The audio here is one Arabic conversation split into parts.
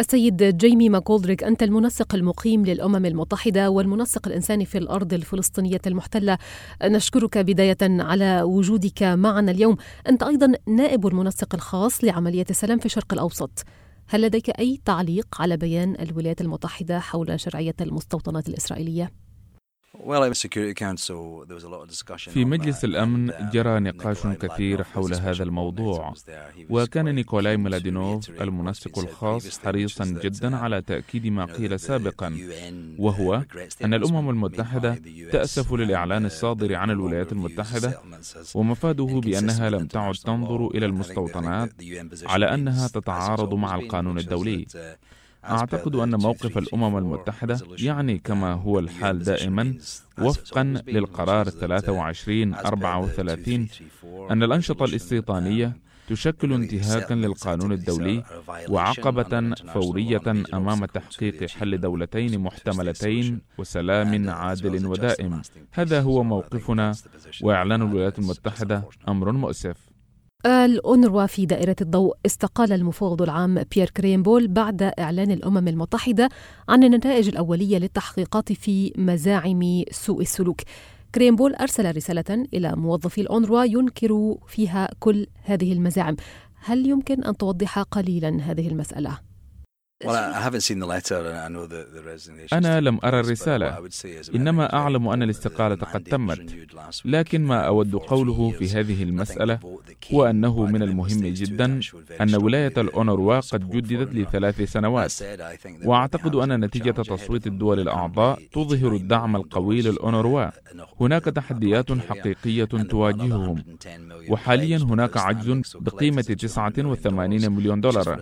السيد جيمي ماكولدريك أنت المنسق المقيم للأمم المتحدة والمنسق الإنساني في الأرض الفلسطينية المحتلة. نشكرك بداية على وجودك معنا اليوم. أنت أيضا نائب المنسق الخاص لعملية السلام في الشرق الأوسط. هل لديك أي تعليق على بيان الولايات المتحدة حول شرعية المستوطنات الإسرائيلية؟ في مجلس الأمن جرى نقاش كثير حول هذا الموضوع. وكان نيكولاي ميلادينوف المنسق الخاص حريصا جدا على تأكيد ما قيل سابقا. وهو أن الأمم المتحدة تأسف للإعلان الصادر عن الولايات المتحدة ومفاده بأنها لم تعد تنظر إلى المستوطنات على أنها تتعارض مع القانون الدولي. أعتقد أن موقف الأمم المتحدة يعني كما هو الحال دائما وفقا للقرار 2334 أن الأنشطة الاستيطانية تشكل انتهاكا للقانون الدولي وعقبة فورية أمام تحقيق حل دولتين محتملتين وسلام عادل ودائم. هذا هو موقفنا وإعلان الولايات المتحدة أمر مؤسف. الأونروا في دائرة الضوء استقال المفوض العام بيير كريمبول بعد إعلان الأمم المتحدة عن النتائج الأولية للتحقيقات في مزاعم سوء السلوك كريمبول أرسل رسالة إلى موظفي الأونروا ينكر فيها كل هذه المزاعم هل يمكن أن توضح قليلا هذه المسألة؟ أنا لم أرى الرسالة إنما أعلم أن الاستقالة قد تمت. لكن ما أود قوله في هذه المسألة هو أنه من المهم جدا أن ولاية الأونروا قد جددت لثلاث سنوات. وأعتقد أن نتيجة تصويت الدول الأعضاء تظهر الدعم القوي للأونروا هناك تحديات حقيقية تواجههم. وحاليا هناك عجز بقيمة 89 مليون دولار.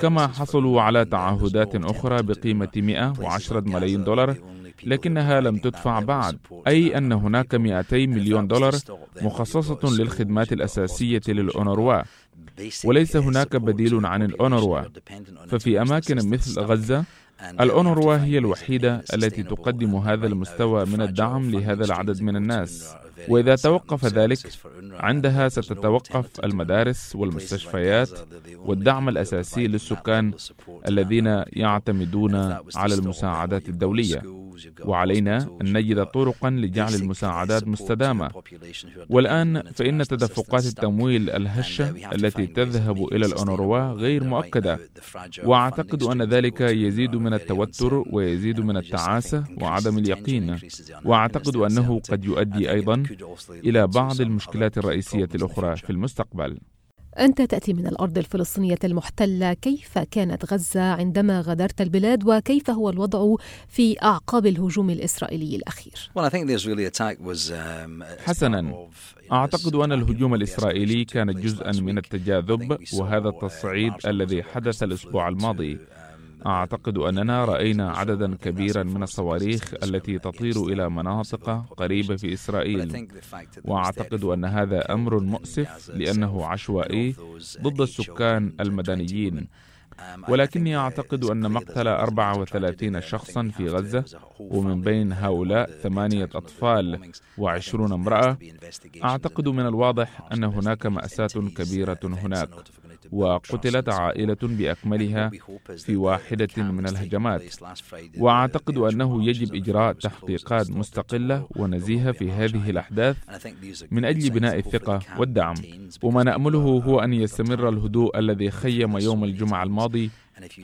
كما حصلوا على تعهدات أخرى بقيمة 110 ملايين دولار لكنها لم تدفع بعد أي أن هناك 200 مليون دولار مخصصة للخدمات الأساسية للأونروا. وليس هناك بديل عن الأونروا. ففي أماكن مثل غزة الأونروا هي الوحيدة التي تقدم هذا المستوى من الدعم لهذا العدد من الناس. وإذا توقف ذلك عندها ستتوقف المدارس والمستشفيات والدعم الأساسي للسكان الذين يعتمدون على المساعدات الدولية. وعلينا أن نجد طرقا لجعل المساعدات مستدامة. والآن فإن تدفقات التمويل الهشة التي تذهب إلى الأونروا غير مؤكدة. وأعتقد أن ذلك يزيد من التوتر ويزيد من التعاسة وعدم اليقين. وأعتقد أنه قد يؤدي أيضا إلى بعض المشكلات الرئيسية الأخرى في المستقبل. أنت تأتي من الأرض الفلسطينية المحتلة. كيف كانت غزة عندما غادرت البلاد؟ وكيف هو الوضع في أعقاب الهجوم الإسرائيلي الأخير؟ Um, حسنا. أعتقد أن الهجوم الإسرائيلي كان جزءا من التجاذب وهذا التصعيد الذي حدث الأسبوع الماضي. أعتقد أننا رأينا عددا كبيرا من الصواريخ التي تطير إلى مناطق قريبة في إسرائيل. وأعتقد أن هذا أمر مؤسف لأنه عشوائي ضد السكان المدنيين. ولكني أعتقد أن مقتل 34 شخصا في غزة ومن بين هؤلاء ثمانية أطفال وعشرون امرأة أعتقد من الواضح أن هناك مأساة كبيرة هناك. وقتلت عائلة بأكملها في واحدة من الهجمات. وأعتقد أنه يجب إجراء تحقيقات مستقلة ونزيهة في هذه الأحداث من أجل بناء الثقة والدعم. وما نأمله هو أن يستمر الهدوء الذي خيم يوم الجمعة الماضي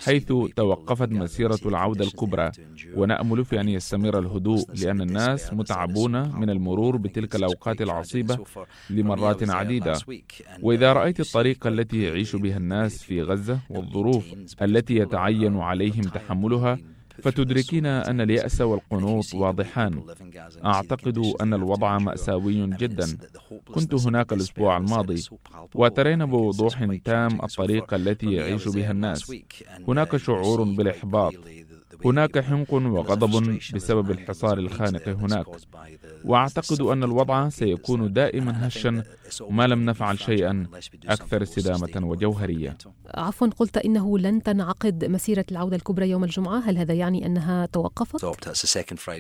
حيث توقفت مسيرة العودة الكبرى. ونأمل في أن يستمر الهدوء لأن الناس متعبون من المرور بتلك الأوقات العصيبة لمرات عديدة. وإذا رأيت الطريقة التي يعيش بها الناس في غزة والظروف التي يتعين عليهم تحملها فتدركين أن اليأس والقنوط واضحان. أعتقد أن الوضع مأساوي جدا. كنت هناك الأسبوع الماضي وترين بوضوح تام الطريقة التي يعيش بها الناس. هناك شعور بالإحباط. هناك حنق وغضب بسبب الحصار الخانق هناك. وأعتقد أن الوضع سيكون دائما هشا ما لم نفعل شيئا أكثر استدامه وجوهرية. عفوا قلت إنه لن تنعقد مسيرة العودة الكبرى يوم الجمعة. هل هذا يعني أنها توقفت؟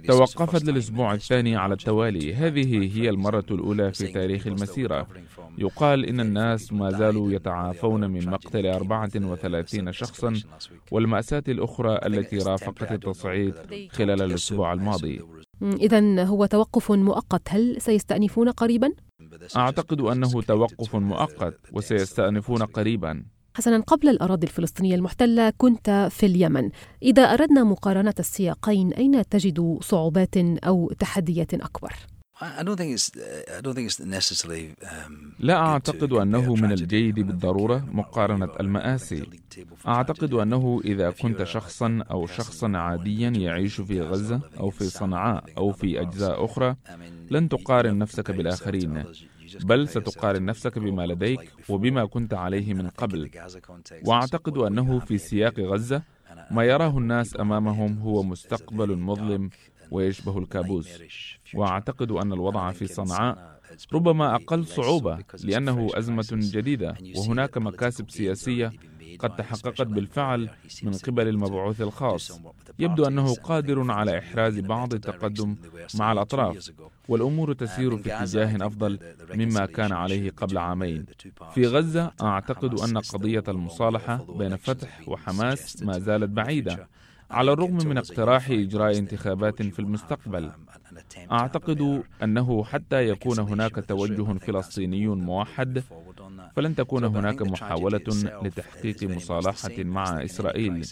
توقفت للأسبوع الثاني على التوالي. هذه هي المرة الأولى في تاريخ المسيرة. يقال إن الناس ما زالوا يتعافون من مقتل 34 شخصا والمأساة الأخرى التي رافقت التصعيد خلال الأسبوع الماضي. إذا هو توقف مؤقت. هل سيستأنفون قريبا؟ أعتقد أنه توقف مؤقت وسيستأنفون قريبا. حسنا قبل الأراضي الفلسطينية المحتلة كنت في اليمن. إذا أردنا مقارنة السياقين أين تجد صعوبات أو تحديات أكبر؟ لا أعتقد أنه من الجيد بالضرورة مقارنة المآسي. أعتقد أنه إذا كنت شخصا أو شخصا عاديا يعيش في غزة أو في صنعاء أو في أجزاء أخرى لن تقارن نفسك بالآخرين. بل ستقارن نفسك بما لديك وبما كنت عليه من قبل. وأعتقد أنه في سياق غزة ما يراه الناس أمامهم هو مستقبل مظلم ويشبه الكابوس. وأعتقد أن الوضع في صنعاء ربما أقل صعوبة لأنه أزمة جديدة وهناك مكاسب سياسية قد تحققت بالفعل من قبل المبعوث الخاص. يبدو أنه قادر على إحراز بعض التقدم مع الأطراف. والأمور تسير في اتجاه أفضل مما كان عليه قبل عامين. في غزة أعتقد أن قضية المصالحة بين فتح وحماس ما زالت بعيدة. على الرغم من اقتراح إجراء انتخابات في المستقبل أعتقد أنه حتى يكون هناك توجه فلسطيني موحد فلن تكون هناك محاولة لتحقيق مصالحة مع إسرائيل.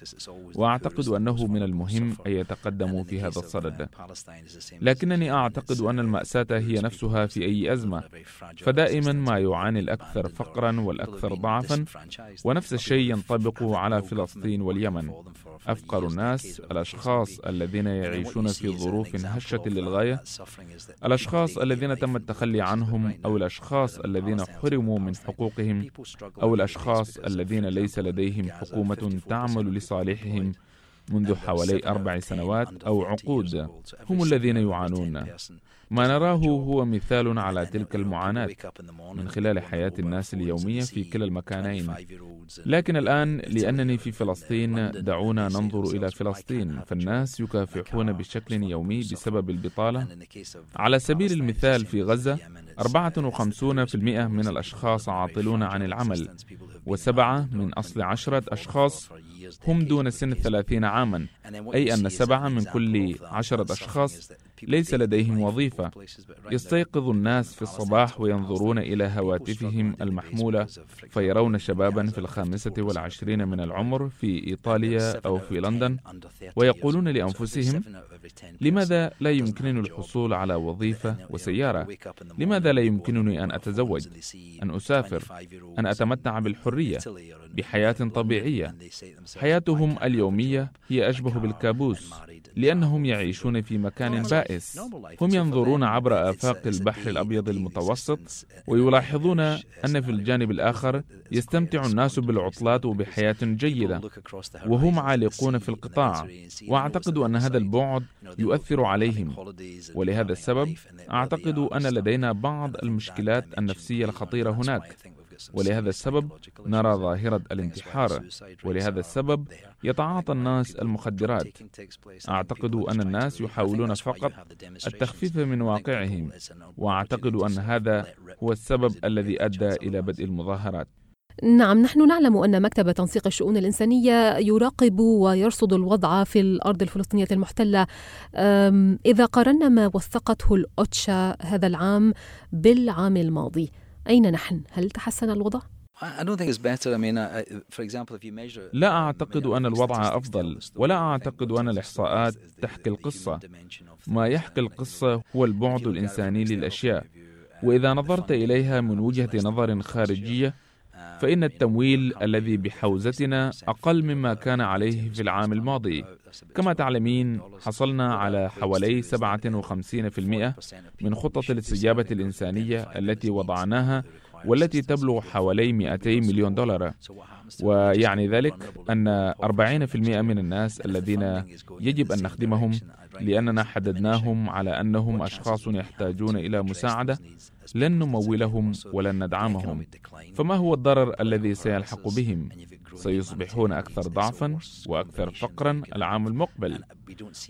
وأعتقد أنه من المهم أن يتقدموا في هذا الصدد. لكنني أعتقد أن المأساة هي نفسها في أي أزمة. فدائما ما يعاني الأكثر فقرا والأكثر ضعفا. ونفس الشيء ينطبق على فلسطين واليمن. أفقر الناس الأشخاص الذين يعيشون في ظروف هشة للغاية. الأشخاص الذين تم التخلي عنهم أو الأشخاص الذين حرموا من حقوقهم أو الأشخاص الذين ليس لديهم حكومة تعمل لصالحهم منذ حوالي أربع سنوات أو عقود هم الذين يعانون. ما نراه هو مثال على تلك المعاناة من خلال حياة الناس اليومية في كلا المكانين. لكن الآن لأنني في فلسطين دعونا ننظر إلى فلسطين. فالناس يكافحون بشكل يومي بسبب البطالة. على سبيل المثال في غزة 54% من الأشخاص عاطلون عن العمل. وسبعة من أصل عشرة أشخاص هم دون سن الثلاثين عاما. أي أن سبعة من كل عشرة أشخاص ليس لديهم وظيفة يستيقظ الناس في الصباح وينظرون إلى هواتفهم المحمولة فيرون شبابا في الخامسة والعشرين من العمر في إيطاليا أو في لندن ويقولون لأنفسهم لماذا لا يمكنني الحصول على وظيفة وسيارة؟ لماذا لا يمكنني أن أتزوج؟ أن أسافر؟ أن أتمتع بالحرية؟ بحياة طبيعية؟ حياتهم اليومية هي أشبه بالكابوس لأنهم يعيشون في مكان بائس هم ينظرون عبر آفاق البحر الأبيض المتوسط ويلاحظون أن في الجانب الآخر يستمتع الناس بالعطلات وبحياة جيدة وهم عالقون في القطاع وأعتقد أن هذا البعد يؤثر عليهم. ولهذا السبب أعتقد أن لدينا بعض المشكلات النفسية الخطيرة هناك. ولهذا السبب نرى ظاهرة الانتحار. ولهذا السبب يتعاطى الناس المخدرات. أعتقد أن الناس يحاولون فقط التخفيف من واقعهم. وأعتقد أن هذا هو السبب الذي أدى إلى بدء المظاهرات. نعم نحن نعلم أن مكتب تنسيق الشؤون الإنسانية يراقب ويرصد الوضع في الأرض الفلسطينية المحتلة. إذا قارنا ما وثقته الأوتشا هذا العام بالعام الماضي أين نحن؟ هل تحسن الوضع؟ لا أعتقد أن الوضع أفضل ولا أعتقد أن الإحصاءات تحكي القصة ما يحكي القصة هو البعد الإنساني للأشياء وإذا نظرت إليها من وجهة نظر خارجية فإن التمويل الذي بحوزتنا أقل مما كان عليه في العام الماضي. كما تعلمين حصلنا على حوالي 57% من خطة الاستجابة الإنسانية التي وضعناها والتي تبلغ حوالي 200 مليون دولار. ويعني ذلك أن 40% من الناس الذين يجب أن نخدمهم لأننا حددناهم على أنهم أشخاص يحتاجون إلى مساعدة لن نمولهم ولن ندعمهم. فما هو الضرر الذي سيلحق بهم؟ سيصبحون أكثر ضعفا وأكثر فقرا العام المقبل.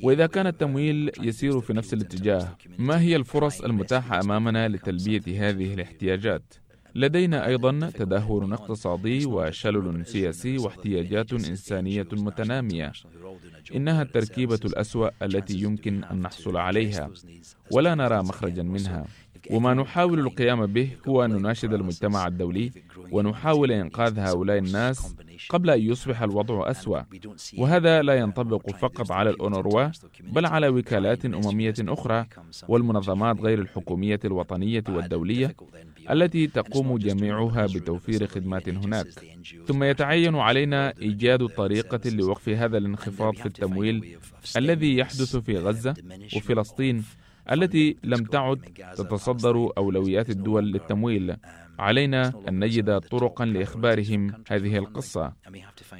وإذا كان التمويل يسير في نفس الاتجاه ما هي الفرص المتاحة أمامنا لتلبية هذه الاحتياجات؟ لدينا أيضا تدهور اقتصادي وشلل سياسي واحتياجات إنسانية متنامية إنها التركيبة الأسوأ التي يمكن أن نحصل عليها ولا نرى مخرجا منها وما نحاول القيام به هو أن نناشد المجتمع الدولي ونحاول إنقاذ هؤلاء الناس قبل أن يصبح الوضع أسوأ. وهذا لا ينطبق فقط على الأونروا بل على وكالات أممية أخرى والمنظمات غير الحكومية الوطنية والدولية التي تقوم جميعها بتوفير خدمات هناك. ثم يتعين علينا إيجاد طريقة لوقف هذا الانخفاض في التمويل الذي يحدث في غزة وفلسطين التي لم تعد تتصدر أولويات الدول للتمويل. علينا أن نجد طرقا لإخبارهم هذه القصة.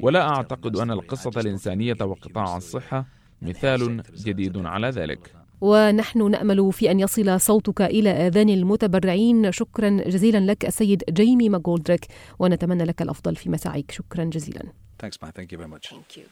ولا أعتقد أن القصة الإنسانية وقطاع الصحة مثال جديد على ذلك. ونحن نأمل في أن يصل صوتك إلى آذان المتبرعين. شكرا جزيلا لك السيد جيمي ماجولدريك. ونتمنى لك الأفضل في مساعيك. شكرا جزيلا. Thanks, Mike. Thank you very much. Thank you.